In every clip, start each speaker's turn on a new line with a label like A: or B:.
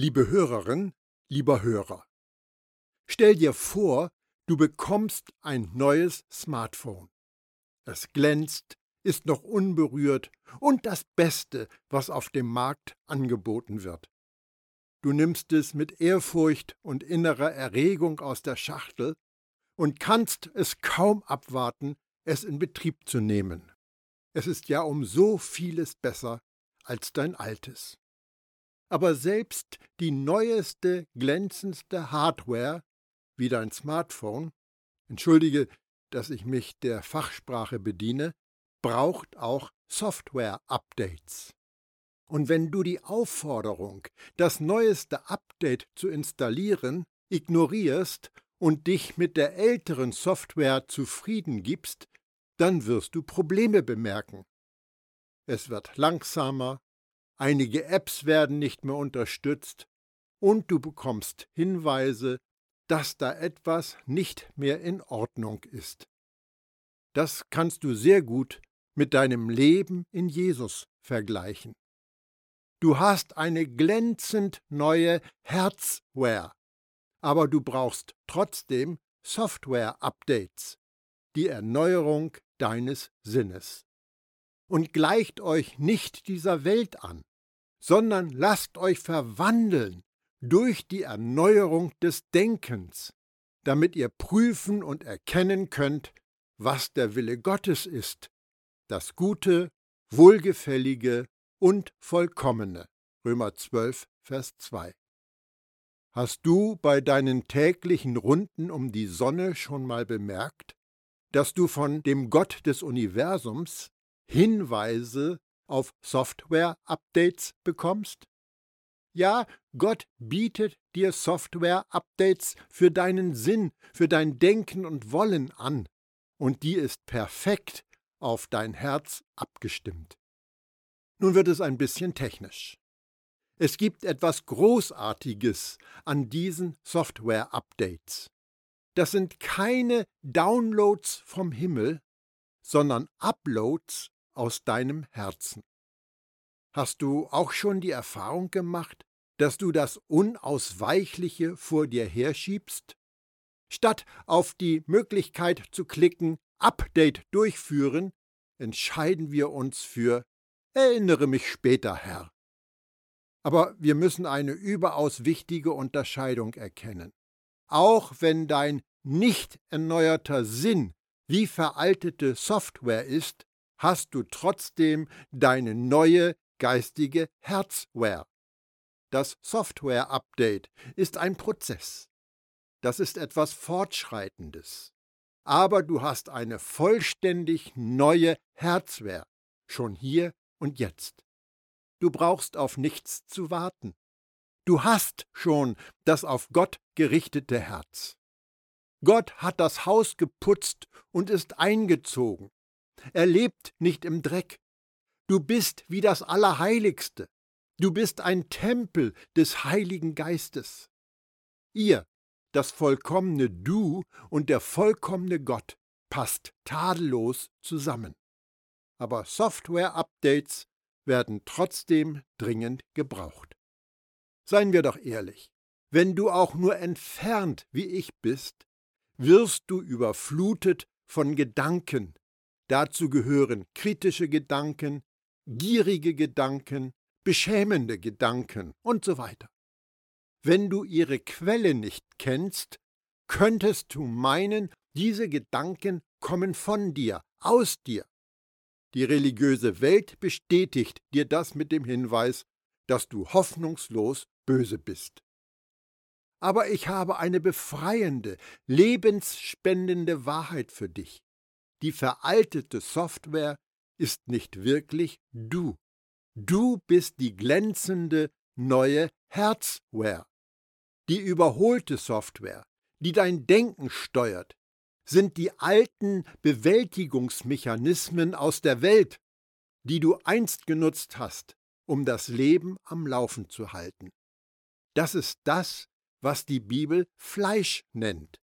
A: Liebe Hörerin, lieber Hörer, stell dir vor, du bekommst ein neues Smartphone. Es glänzt, ist noch unberührt und das Beste, was auf dem Markt angeboten wird. Du nimmst es mit Ehrfurcht und innerer Erregung aus der Schachtel und kannst es kaum abwarten, es in Betrieb zu nehmen. Es ist ja um so vieles besser als dein altes. Aber selbst die neueste, glänzendste Hardware, wie dein Smartphone, entschuldige, dass ich mich der Fachsprache bediene, braucht auch Software-Updates. Und wenn du die Aufforderung, das neueste Update zu installieren, ignorierst und dich mit der älteren Software zufrieden gibst, dann wirst du Probleme bemerken. Es wird langsamer, einige Apps werden nicht mehr unterstützt und du bekommst Hinweise, dass da etwas nicht mehr in Ordnung ist. Das kannst du sehr gut mit deinem Leben in Jesus vergleichen. Du hast eine glänzend neue Herzware, aber du brauchst trotzdem Software-Updates, die Erneuerung deines Sinnes. Und gleicht euch nicht dieser Welt an, sondern lasst euch verwandeln durch die Erneuerung des Denkens, damit ihr prüfen und erkennen könnt, was der Wille Gottes ist, das Gute, Wohlgefällige und Vollkommene. Römer 12, Vers 2. Hast du bei deinen täglichen Runden um die Sonne schon mal bemerkt, dass du von dem Gott des Universums Hinweise auf Software-Updates bekommst? Ja, Gott bietet dir Software-Updates für deinen Sinn, für dein Denken und Wollen an, und die ist perfekt auf dein Herz abgestimmt. Nun wird es ein bisschen technisch. Es gibt etwas Großartiges an diesen Software-Updates. Das sind keine Downloads vom Himmel, sondern Uploads aus deinem Herzen. Hast du auch schon die Erfahrung gemacht, dass du das Unausweichliche vor dir herschiebst? Statt auf die Möglichkeit zu klicken, Update durchführen, entscheiden wir uns für Erinnere mich später, Herr. Aber wir müssen eine überaus wichtige Unterscheidung erkennen. Auch wenn dein nicht erneuerter Sinn wie veraltete Software ist, hast du trotzdem deine neue geistige Herzware. Das Software-Update ist ein Prozess. Das ist etwas Fortschreitendes. Aber du hast eine vollständig neue Herzware, schon hier und jetzt. Du brauchst auf nichts zu warten. Du hast schon das auf Gott gerichtete Herz. Gott hat das Haus geputzt und ist eingezogen. Er lebt nicht im Dreck. Du bist wie das Allerheiligste. Du bist ein Tempel des Heiligen Geistes. Ihr, das vollkommene Du und der vollkommene Gott, passt tadellos zusammen. Aber Software-Updates werden trotzdem dringend gebraucht. Seien wir doch ehrlich, wenn du auch nur entfernt wie ich bist, wirst du überflutet von Gedanken. Dazu gehören kritische Gedanken, gierige Gedanken, beschämende Gedanken und so weiter. Wenn du ihre Quelle nicht kennst, könntest du meinen, diese Gedanken kommen von dir, aus dir. Die religiöse Welt bestätigt dir das mit dem Hinweis, dass du hoffnungslos böse bist. Aber ich habe eine befreiende, lebensspendende Wahrheit für dich. Die veraltete Software ist nicht wirklich du. Du bist die glänzende neue Herzware. Die überholte Software, die dein Denken steuert, sind die alten Bewältigungsmechanismen aus der Welt, die du einst genutzt hast, um das Leben am Laufen zu halten. Das ist das, was die Bibel Fleisch nennt.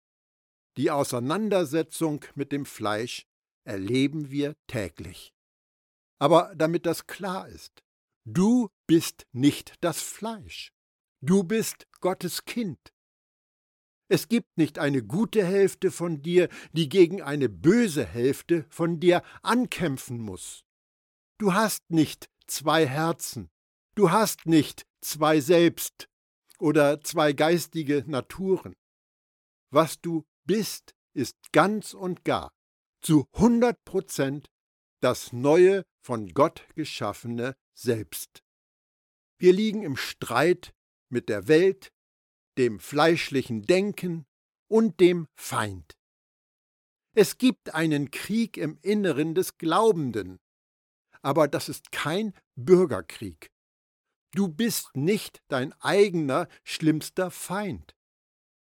A: Die Auseinandersetzung mit dem Fleisch erleben wir täglich. Aber damit das klar ist, du bist nicht das Fleisch. Du bist Gottes Kind. Es gibt nicht eine gute Hälfte von dir, die gegen eine böse Hälfte von dir ankämpfen muss. Du hast nicht zwei Herzen, du hast nicht zwei Selbst oder zwei geistige Naturen. Was du bist, ist ganz und gar, zu hundert Prozent, das neue, von Gott geschaffene Selbst. Wir liegen im Streit mit der Welt, dem fleischlichen Denken und dem Feind. Es gibt einen Krieg im Inneren des Glaubenden, aber das ist kein Bürgerkrieg. Du bist nicht dein eigener schlimmster Feind.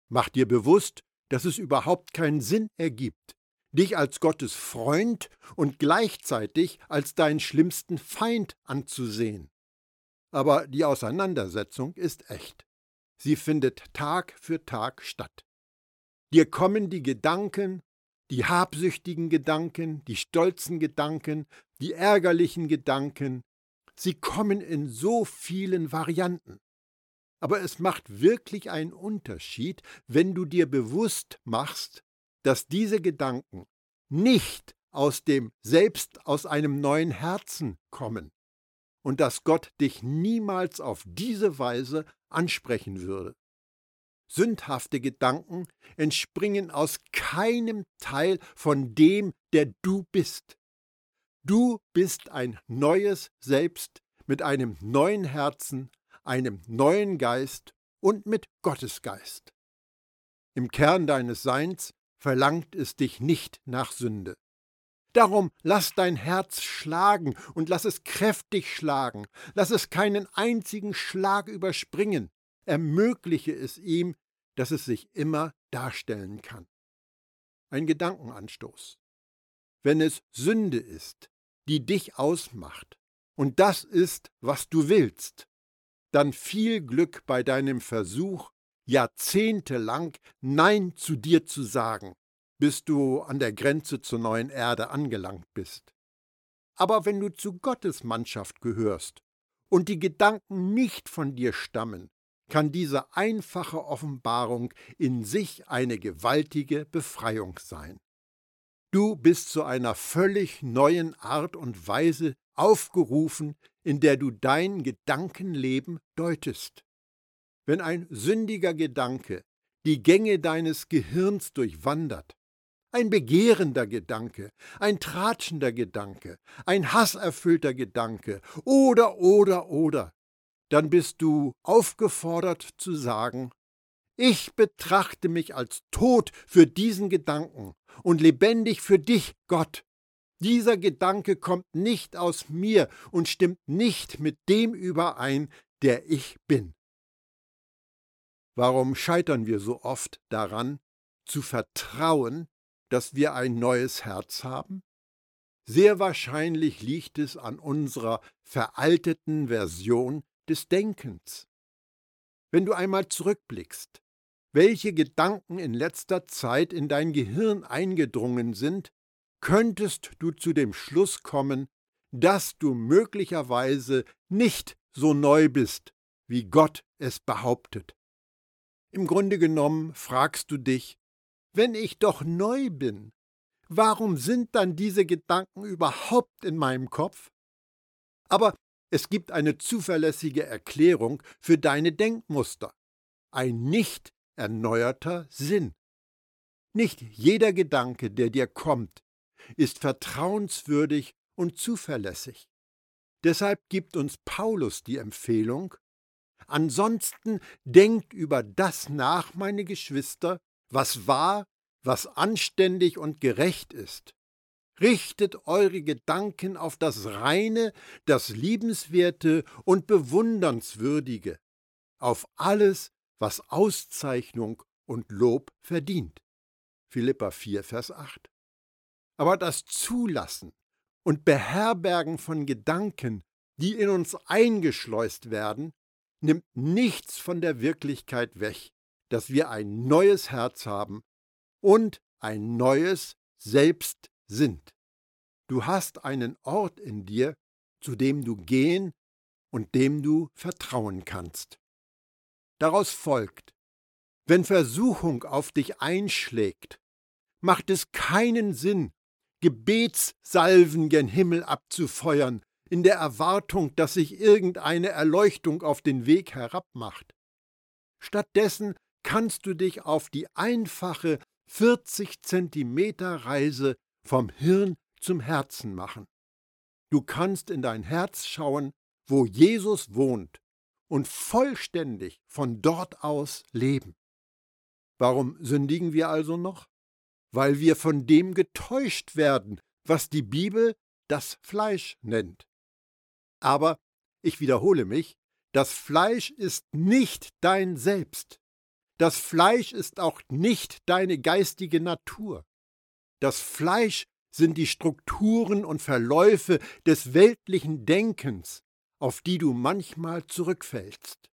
A: Mach dir bewusst, dass es überhaupt keinen Sinn ergibt, dich als Gottes Freund und gleichzeitig als deinen schlimmsten Feind anzusehen. Aber die Auseinandersetzung ist echt. Sie findet Tag für Tag statt. Dir kommen die Gedanken, die habsüchtigen Gedanken, die stolzen Gedanken, die ärgerlichen Gedanken, sie kommen in so vielen Varianten. Aber es macht wirklich einen Unterschied, wenn du dir bewusst machst, dass diese Gedanken nicht aus dem Selbst aus einem neuen Herzen kommen und dass Gott dich niemals auf diese Weise ansprechen würde. Sündhafte Gedanken entspringen aus keinem Teil von dem, der du bist. Du bist ein neues Selbst mit einem neuen Herzen, einem neuen Geist und mit Gottes Geist. Im Kern deines Seins verlangt es dich nicht nach Sünde. Darum lass dein Herz schlagen und lass es kräftig schlagen, lass es keinen einzigen Schlag überspringen, ermögliche es ihm, dass es sich immer darstellen kann. Ein Gedankenanstoß. Wenn es Sünde ist, die dich ausmacht, und das ist, was du willst, dann viel Glück bei deinem Versuch, jahrzehntelang Nein zu dir zu sagen, bis du an der Grenze zur neuen Erde angelangt bist. Aber wenn du zu Gottes Mannschaft gehörst und die Gedanken nicht von dir stammen, kann diese einfache Offenbarung in sich eine gewaltige Befreiung sein. Du bist zu einer völlig neuen Art und Weise aufgerufen, in der du dein Gedankenleben deutest. Wenn ein sündiger Gedanke die Gänge deines Gehirns durchwandert, ein begehrender Gedanke, ein tratschender Gedanke, ein hasserfüllter Gedanke oder, oder, oder, dann bist du aufgefordert zu sagen, ich betrachte mich als tot für diesen Gedanken und lebendig für dich, Gott. Dieser Gedanke kommt nicht aus mir und stimmt nicht mit dem überein, der ich bin. Warum scheitern wir so oft daran, zu vertrauen, dass wir ein neues Herz haben? Sehr wahrscheinlich liegt es an unserer veralteten Version des Denkens. Wenn du einmal zurückblickst, welche Gedanken in letzter Zeit in dein Gehirn eingedrungen sind, könntest du zu dem Schluss kommen, dass du möglicherweise nicht so neu bist, wie Gott es behauptet. Im Grunde genommen fragst du dich, wenn ich doch neu bin, warum sind dann diese Gedanken überhaupt in meinem Kopf? Aber es gibt eine zuverlässige Erklärung für deine Denkmuster. Ein nicht erneuerter Sinn. Nicht jeder Gedanke, der dir kommt, ist vertrauenswürdig und zuverlässig. Deshalb gibt uns Paulus die Empfehlung, Ansonsten denkt über das nach, meine Geschwister, was wahr, was anständig und gerecht ist, Richtet eure Gedanken auf das Reine, das Liebenswerte und Bewundernswürdige, auf alles, was Auszeichnung und Lob verdient. Philippa 4, Vers 8. Aber das Zulassen und Beherbergen von Gedanken, die in uns eingeschleust werden, nimmt nichts von der Wirklichkeit weg, dass wir ein neues Herz haben und ein neues Selbst sind. Du hast einen Ort in dir, zu dem du gehen und dem du vertrauen kannst. Daraus folgt, wenn Versuchung auf dich einschlägt, macht es keinen Sinn, Gebetssalven gen Himmel abzufeuern, in der Erwartung, dass sich irgendeine Erleuchtung auf den Weg herabmacht. Stattdessen kannst du dich auf die einfache 40 Zentimeter Reise vom Hirn zum Herzen machen. Du kannst in dein Herz schauen, wo Jesus wohnt, und vollständig von dort aus leben. Warum sündigen wir also noch? Weil wir von dem getäuscht werden, was die Bibel das Fleisch nennt. Aber, ich wiederhole mich, das Fleisch ist nicht dein Selbst. Das Fleisch ist auch nicht deine geistige Natur. Das Fleisch sind die Strukturen und Verläufe des weltlichen Denkens, auf die du manchmal zurückfällst.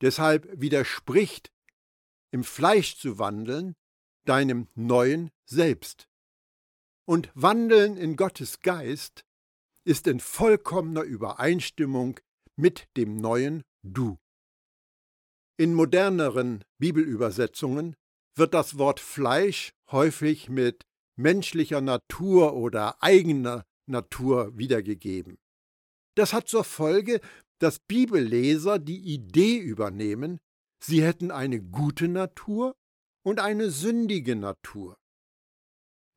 A: Deshalb widerspricht im Fleisch zu wandeln deinem neuen Selbst. Und Wandeln in Gottes Geist ist in vollkommener Übereinstimmung mit dem neuen Du. In moderneren Bibelübersetzungen wird das Wort Fleisch häufig mit menschlicher Natur oder eigener Natur wiedergegeben. Das hat zur Folge, dass Bibelleser die Idee übernehmen, sie hätten eine gute Natur und eine sündige Natur.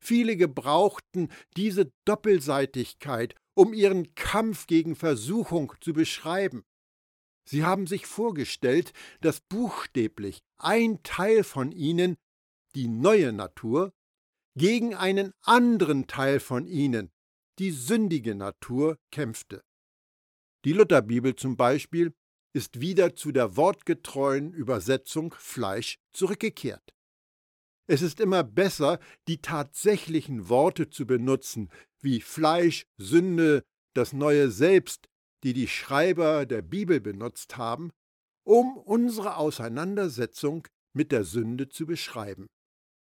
A: Viele gebrauchten diese Doppelseitigkeit, um ihren Kampf gegen Versuchung zu beschreiben. Sie haben sich vorgestellt, dass buchstäblich ein Teil von ihnen, die neue Natur, gegen einen anderen Teil von ihnen, die sündige Natur, kämpfte. Die Lutherbibel zum Beispiel ist wieder zu der wortgetreuen Übersetzung Fleisch zurückgekehrt. Es ist immer besser, die tatsächlichen Worte zu benutzen, wie Fleisch, Sünde, das neue Selbst, die die Schreiber der Bibel benutzt haben, um unsere Auseinandersetzung mit der Sünde zu beschreiben.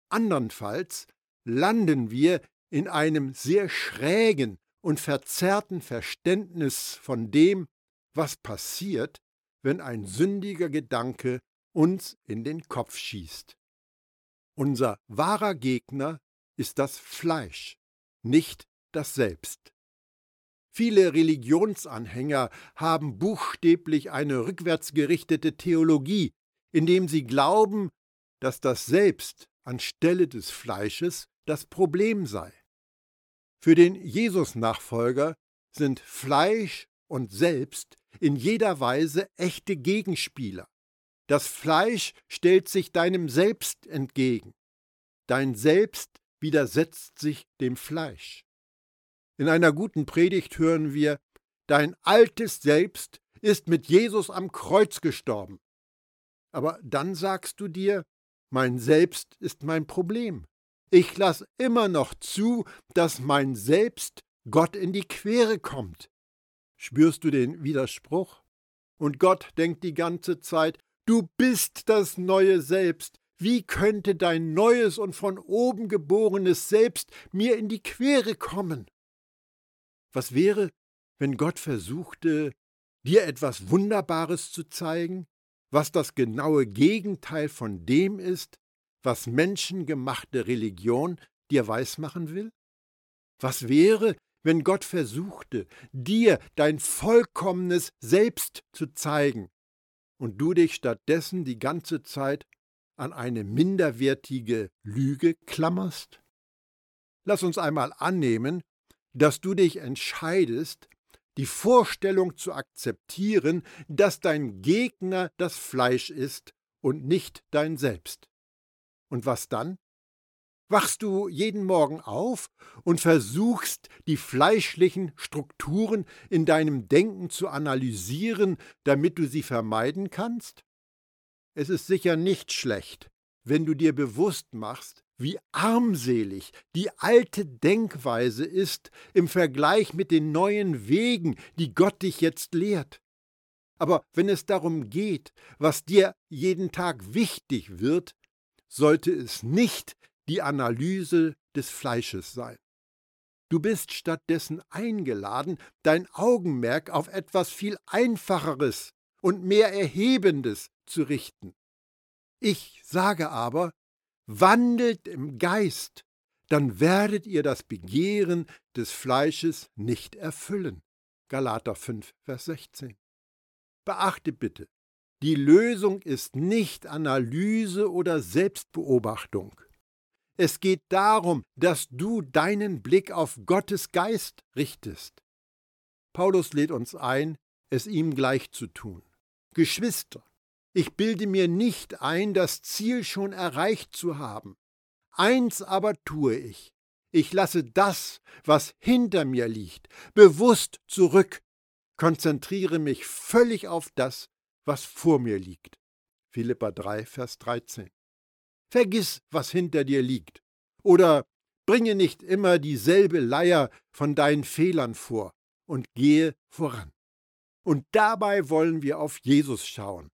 A: Andernfalls landen wir in einem sehr schrägen und verzerrten Verständnis von dem, was passiert, wenn ein sündiger Gedanke uns in den Kopf schießt. Unser wahrer Gegner ist das Fleisch, nicht das Selbst. Viele Religionsanhänger haben buchstäblich eine rückwärtsgerichtete Theologie, indem sie glauben, dass das Selbst anstelle des Fleisches das Problem sei. Für den Jesus-Nachfolger sind Fleisch und Selbst in jeder Weise echte Gegenspieler. Das Fleisch stellt sich deinem Selbst entgegen. Dein Selbst widersetzt sich dem Fleisch. In einer guten Predigt hören wir, dein altes Selbst ist mit Jesus am Kreuz gestorben. Aber dann sagst du dir, mein Selbst ist mein Problem. Ich lasse immer noch zu, dass mein Selbst Gott in die Quere kommt. Spürst du den Widerspruch? Und Gott denkt die ganze Zeit, du bist das neue Selbst. Wie könnte dein neues und von oben geborenes Selbst mir in die Quere kommen? Was wäre, wenn Gott versuchte, dir etwas Wunderbares zu zeigen, was das genaue Gegenteil von dem ist, was menschengemachte Religion dir weismachen will? Was wäre, wenn Gott versuchte, dir dein vollkommenes Selbst zu zeigen und du dich stattdessen die ganze Zeit an eine minderwertige Lüge klammerst? Lass uns einmal annehmen, dass du dich entscheidest, die Vorstellung zu akzeptieren, dass dein Gegner das Fleisch ist und nicht dein Selbst. Und was dann? Wachst du jeden Morgen auf und versuchst, die fleischlichen Strukturen in deinem Denken zu analysieren, damit du sie vermeiden kannst? Es ist sicher nicht schlecht, wenn du dir bewusst machst, wie armselig die alte Denkweise ist im Vergleich mit den neuen Wegen, die Gott dich jetzt lehrt. Aber wenn es darum geht, was dir jeden Tag wichtig wird, sollte es nicht die Analyse des Fleisches sein. Du bist stattdessen eingeladen, dein Augenmerk auf etwas viel Einfacheres und mehr Erhebendes zu richten. Ich sage aber, wandelt im Geist, dann werdet ihr das Begehren des Fleisches nicht erfüllen. Galater 5, Vers 16. Beachte bitte, die Lösung ist nicht Analyse oder Selbstbeobachtung. Es geht darum, dass du deinen Blick auf Gottes Geist richtest. Paulus lädt uns ein, es ihm gleich zu tun. Geschwister, ich bilde mir nicht ein, das Ziel schon erreicht zu haben. Eins aber tue ich. Ich lasse das, was hinter mir liegt, bewusst zurück, konzentriere mich völlig auf das, was vor mir liegt. Philippa 3, Vers 13. Vergiss, was hinter dir liegt. Oder bringe nicht immer dieselbe Leier von deinen Fehlern vor und gehe voran. Und dabei wollen wir auf Jesus schauen.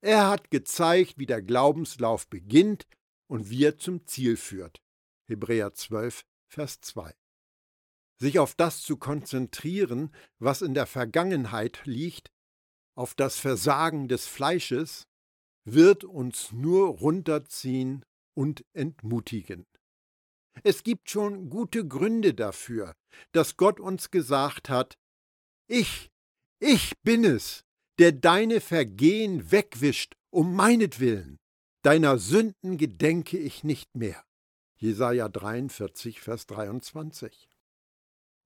A: Er hat gezeigt, wie der Glaubenslauf beginnt und wie er zum Ziel führt. Hebräer 12, Vers 2. Sich auf das zu konzentrieren, was in der Vergangenheit liegt, auf das Versagen des Fleisches, wird uns nur runterziehen und entmutigen. Es gibt schon gute Gründe dafür, dass Gott uns gesagt hat, ich, ich bin es, der deine Vergehen wegwischt um meinetwillen. Deiner Sünden gedenke ich nicht mehr. Jesaja 43, Vers 23.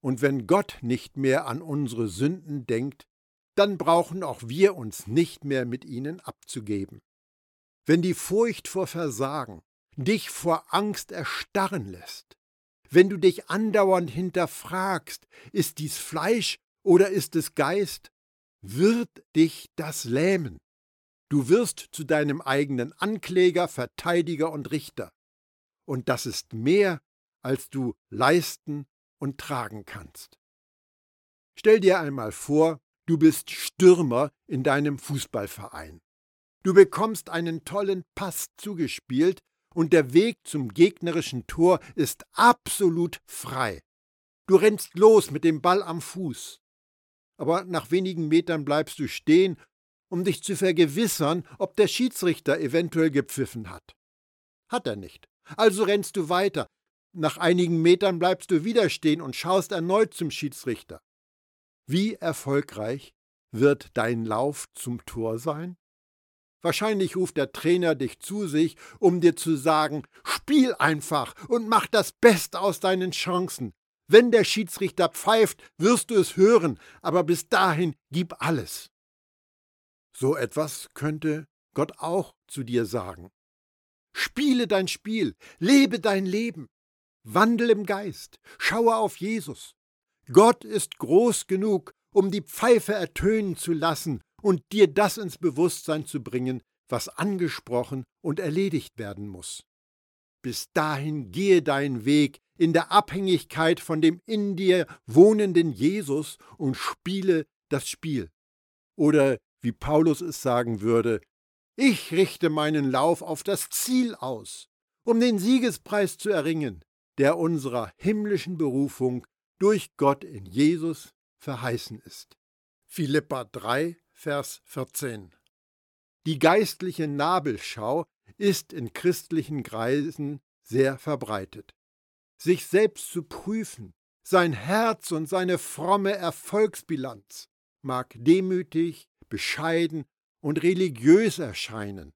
A: Und wenn Gott nicht mehr an unsere Sünden denkt, dann brauchen auch wir uns nicht mehr mit ihnen abzugeben. Wenn die Furcht vor Versagen dich vor Angst erstarren lässt, wenn du dich andauernd hinterfragst, ist dies Fleisch oder ist es Geist, wird dich das lähmen. Du wirst zu deinem eigenen Ankläger, Verteidiger und Richter. Und das ist mehr, als du leisten und tragen kannst. Stell dir einmal vor, du bist Stürmer in deinem Fußballverein. Du bekommst einen tollen Pass zugespielt und der Weg zum gegnerischen Tor ist absolut frei. Du rennst los mit dem Ball am Fuß. Aber nach wenigen Metern bleibst du stehen, um dich zu vergewissern, ob der Schiedsrichter eventuell gepfiffen hat. Hat er nicht. Also rennst du weiter. Nach einigen Metern bleibst du wieder stehen und schaust erneut zum Schiedsrichter. Wie erfolgreich wird dein Lauf zum Tor sein? Wahrscheinlich ruft der Trainer dich zu sich, um dir zu sagen, spiel einfach und mach das Beste aus deinen Chancen. Wenn der Schiedsrichter pfeift, wirst du es hören, aber bis dahin gib alles. So etwas könnte Gott auch zu dir sagen. Spiele dein Spiel, lebe dein Leben, wandel im Geist, schaue auf Jesus. Gott ist groß genug, um die Pfeife ertönen zu lassen und dir das ins Bewusstsein zu bringen, was angesprochen und erledigt werden muss. Bis dahin gehe deinen Weg in der Abhängigkeit von dem in dir wohnenden Jesus und spiele das Spiel. Oder wie Paulus es sagen würde, ich richte meinen Lauf auf das Ziel aus, um den Siegespreis zu erringen, der unserer himmlischen Berufung durch Gott in Jesus verheißen ist. Philippa 3, Vers 14. Die geistliche Nabelschau ist in christlichen Kreisen sehr verbreitet. Sich selbst zu prüfen, sein Herz und seine fromme Erfolgsbilanz mag demütig, bescheiden und religiös erscheinen,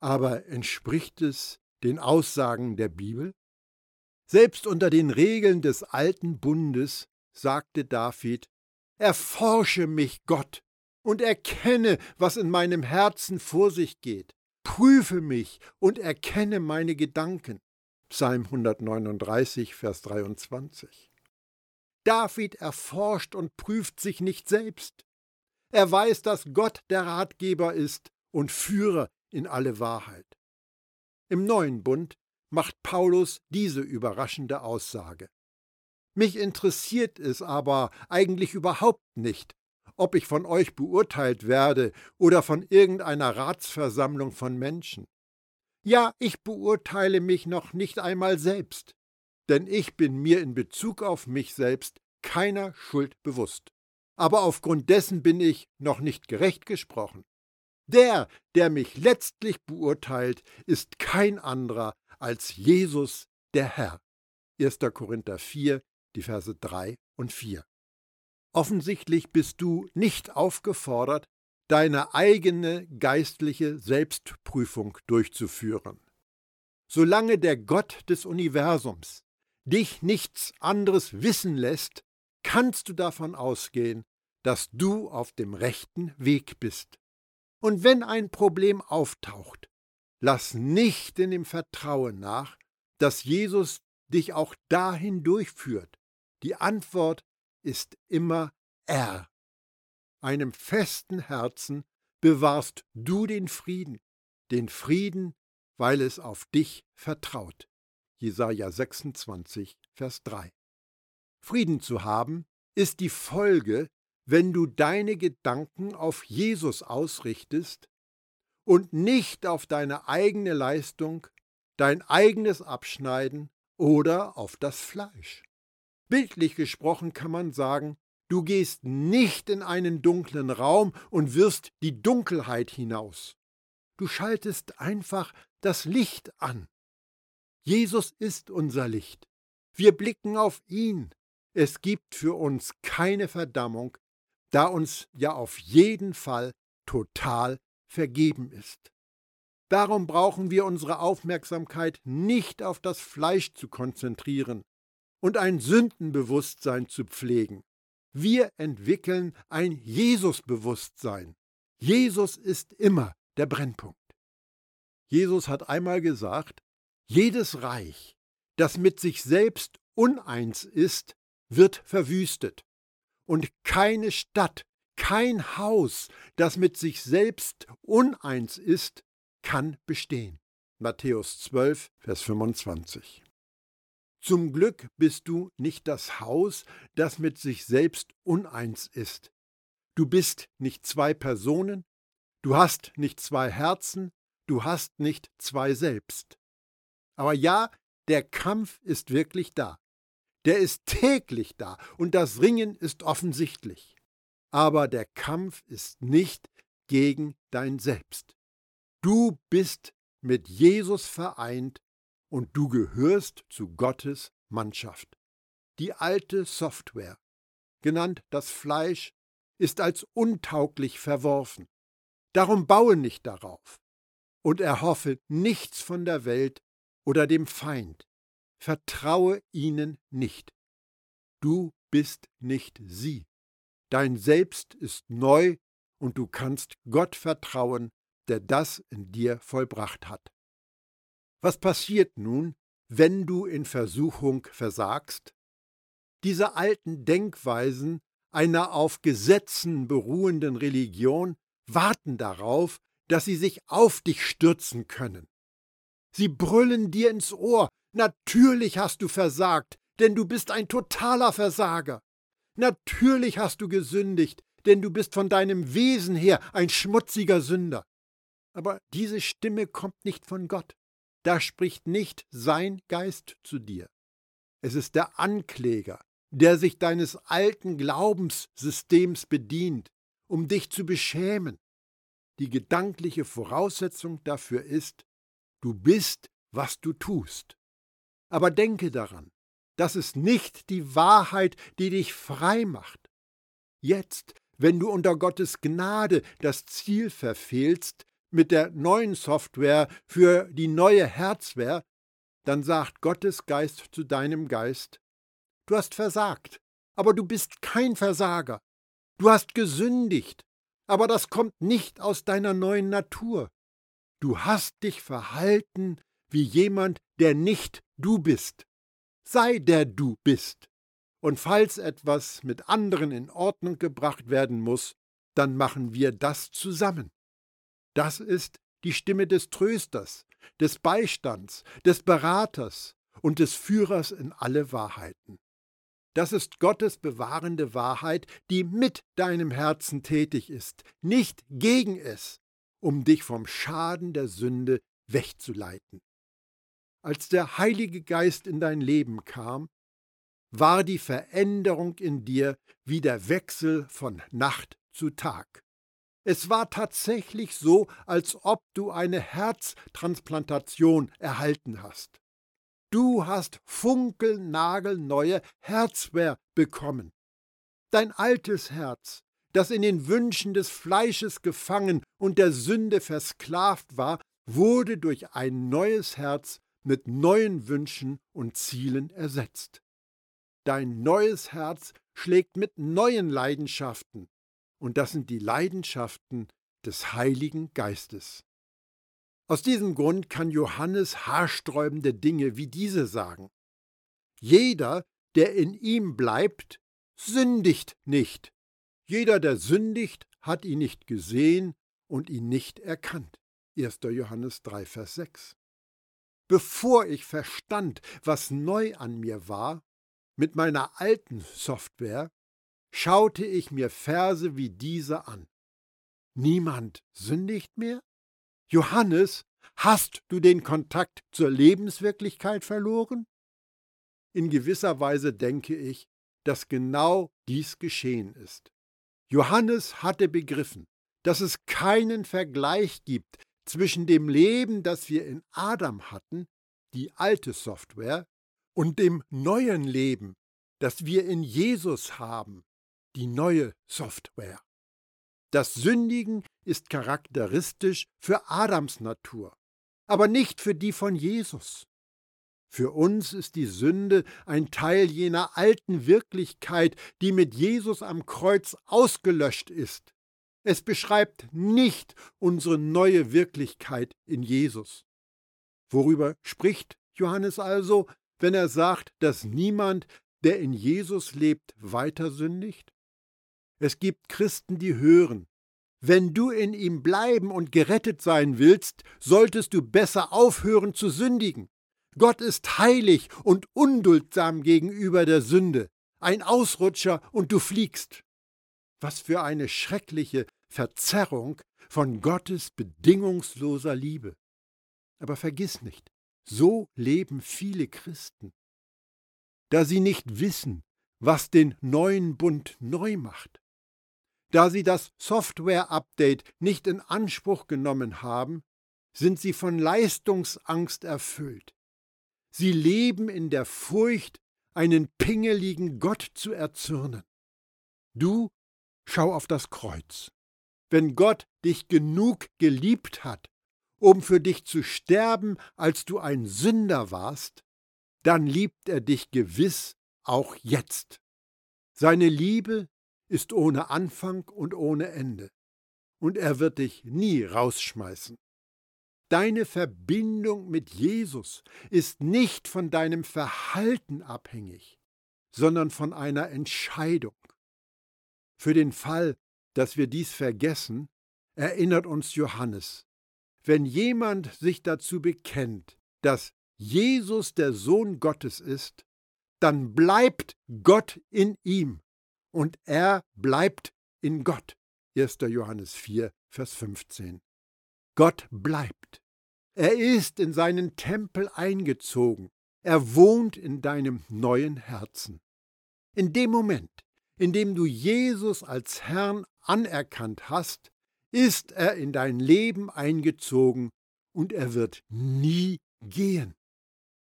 A: aber entspricht es den Aussagen der Bibel? Selbst unter den Regeln des alten Bundes sagte David, Erforsche mich, Gott, und erkenne, was in meinem Herzen vor sich geht. Prüfe mich und erkenne meine Gedanken. Psalm 139, Vers 23. David erforscht und prüft sich nicht selbst. Er weiß, dass Gott der Ratgeber ist und Führer in alle Wahrheit. Im neuen Bund macht Paulus diese überraschende Aussage. Mich interessiert es aber eigentlich überhaupt nicht, ob ich von euch beurteilt werde oder von irgendeiner Ratsversammlung von Menschen. Ja, ich beurteile mich noch nicht einmal selbst, denn ich bin mir in Bezug auf mich selbst keiner Schuld bewusst. Aber aufgrund dessen bin ich noch nicht gerecht gesprochen. Der, der mich letztlich beurteilt, ist kein anderer als Jesus der Herr. 1. Korinther 4, die Verse 3 und 4. Offensichtlich bist du nicht aufgefordert, deine eigene geistliche Selbstprüfung durchzuführen. Solange der Gott des Universums dich nichts anderes wissen lässt, kannst du davon ausgehen, dass du auf dem rechten Weg bist. Und wenn ein Problem auftaucht, lass nicht in dem Vertrauen nach, dass Jesus dich auch dahin durchführt. Die Antwort ist immer er. Einem festen Herzen bewahrst du den Frieden, den Frieden, weil es auf dich vertraut. Jesaja 26, Vers 3. Frieden zu haben ist die Folge, wenn du deine Gedanken auf Jesus ausrichtest und nicht auf deine eigene Leistung, dein eigenes Abschneiden oder auf das Fleisch. Bildlich gesprochen kann man sagen, du gehst nicht in einen dunklen Raum und wirst die Dunkelheit hinaus. Du schaltest einfach das Licht an. Jesus ist unser Licht. Wir blicken auf ihn. Es gibt für uns keine Verdammung, da uns ja auf jeden Fall total vergeben ist. Darum brauchen wir unsere Aufmerksamkeit nicht auf das Fleisch zu konzentrieren und ein Sündenbewusstsein zu pflegen. Wir entwickeln ein Jesusbewusstsein. Jesus ist immer der Brennpunkt. Jesus hat einmal gesagt, jedes Reich, das mit sich selbst uneins ist, wird verwüstet. Und keine Stadt, kein Haus, das mit sich selbst uneins ist, kann bestehen. Matthäus 12, Vers 25. Zum Glück bist du nicht das Haus, das mit sich selbst uneins ist. Du bist nicht zwei Personen, du hast nicht zwei Herzen, du hast nicht zwei Selbst. Aber ja, der Kampf ist wirklich da. Der ist täglich da und das Ringen ist offensichtlich. Aber der Kampf ist nicht gegen dein Selbst. Du bist mit Jesus vereint und du gehörst zu Gottes Mannschaft. Die alte Software, genannt das Fleisch, ist als untauglich verworfen. Darum baue nicht darauf und erhoffe nichts von der Welt oder dem Feind. Vertraue ihnen nicht. Du bist nicht sie. Dein Selbst ist neu und du kannst Gott vertrauen, der das in dir vollbracht hat. Was passiert nun, wenn du in Versuchung versagst? Diese alten Denkweisen einer auf Gesetzen beruhenden Religion warten darauf, dass sie sich auf dich stürzen können. Sie brüllen dir ins Ohr, natürlich hast du versagt, denn du bist ein totaler Versager. Natürlich hast du gesündigt, denn du bist von deinem Wesen her ein schmutziger Sünder. Aber diese Stimme kommt nicht von Gott. Da spricht nicht sein Geist zu dir. Es ist der Ankläger, der sich deines alten Glaubenssystems bedient, um dich zu beschämen. Die gedankliche Voraussetzung dafür ist, du bist, was du tust. Aber denke daran, das ist nicht die Wahrheit, die dich frei macht. Jetzt, wenn du unter Gottes Gnade das Ziel verfehlst, mit der neuen Software für die neue Herzwehr, dann sagt Gottes Geist zu deinem Geist, du hast versagt, aber du bist kein Versager. Du hast gesündigt, aber das kommt nicht aus deiner neuen Natur. Du hast dich verhalten wie jemand, der nicht du bist. Sei der du bist. Und falls etwas mit anderen in Ordnung gebracht werden muss, dann machen wir das zusammen. Das ist die Stimme des Trösters, des Beistands, des Beraters und des Führers in alle Wahrheiten. Das ist Gottes bewahrende Wahrheit, die mit deinem Herzen tätig ist, nicht gegen es, um dich vom Schaden der Sünde wegzuleiten. Als der Heilige Geist in dein Leben kam, war die Veränderung in dir wie der Wechsel von Nacht zu Tag. Es war tatsächlich so, als ob du eine Herztransplantation erhalten hast. Du hast funkelnagelneue Herzwehr bekommen. Dein altes Herz, das in den Wünschen des Fleisches gefangen und der Sünde versklavt war, wurde durch ein neues Herz mit neuen Wünschen und Zielen ersetzt. Dein neues Herz schlägt mit neuen Leidenschaften, und das sind die Leidenschaften des Heiligen Geistes. Aus diesem Grund kann Johannes haarsträubende Dinge wie diese sagen. Jeder, der in ihm bleibt, sündigt nicht. Jeder, der sündigt, hat ihn nicht gesehen und ihn nicht erkannt. 1. Johannes 3, Vers 6. Bevor ich verstand, was neu an mir war, mit meiner alten Software, schaute ich mir Verse wie diese an. Niemand sündigt mehr? Johannes, hast du den Kontakt zur Lebenswirklichkeit verloren? In gewisser Weise denke ich, dass genau dies geschehen ist. Johannes hatte begriffen, dass es keinen Vergleich gibt zwischen dem Leben, das wir in Adam hatten, die alte Software, und dem neuen Leben, das wir in Jesus haben, die neue Software. Das Sündigen ist charakteristisch für Adams Natur, aber nicht für die von Jesus. Für uns ist die Sünde ein Teil jener alten Wirklichkeit, die mit Jesus am Kreuz ausgelöscht ist. Es beschreibt nicht unsere neue Wirklichkeit in Jesus. Worüber spricht Johannes also, wenn er sagt, dass niemand, der in Jesus lebt, weiter sündigt? Es gibt Christen, die hören, wenn du in ihm bleiben und gerettet sein willst, solltest du besser aufhören zu sündigen. Gott ist heilig und unduldsam gegenüber der Sünde, ein Ausrutscher und du fliegst. Was für eine schreckliche Verzerrung von Gottes bedingungsloser Liebe. Aber vergiss nicht, so leben viele Christen. Da sie nicht wissen, was den neuen Bund neu macht, da sie das Software-Update nicht in Anspruch genommen haben, sind sie von Leistungsangst erfüllt. Sie leben in der Furcht, einen pingeligen Gott zu erzürnen. Du schau auf das Kreuz. Wenn Gott dich genug geliebt hat, um für dich zu sterben, als du ein Sünder warst, dann liebt er dich gewiss auch jetzt. Seine Liebe ist ohne Anfang und ohne Ende, und er wird dich nie rausschmeißen. Deine Verbindung mit Jesus ist nicht von deinem Verhalten abhängig, sondern von einer Entscheidung. Für den Fall, dass wir dies vergessen, erinnert uns Johannes, wenn jemand sich dazu bekennt, dass Jesus der Sohn Gottes ist, dann bleibt Gott in ihm und er bleibt in Gott. 1. Johannes 4, Vers 15. Gott bleibt. Er ist in seinen Tempel eingezogen. Er wohnt in deinem neuen Herzen. In dem Moment, in dem du Jesus als Herrn anerkannt hast, ist er in dein Leben eingezogen und er wird nie gehen.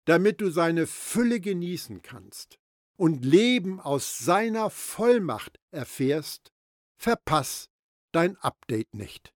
A: Damit du seine Fülle genießen kannst und Leben aus seiner Vollmacht erfährst, verpass dein Update nicht.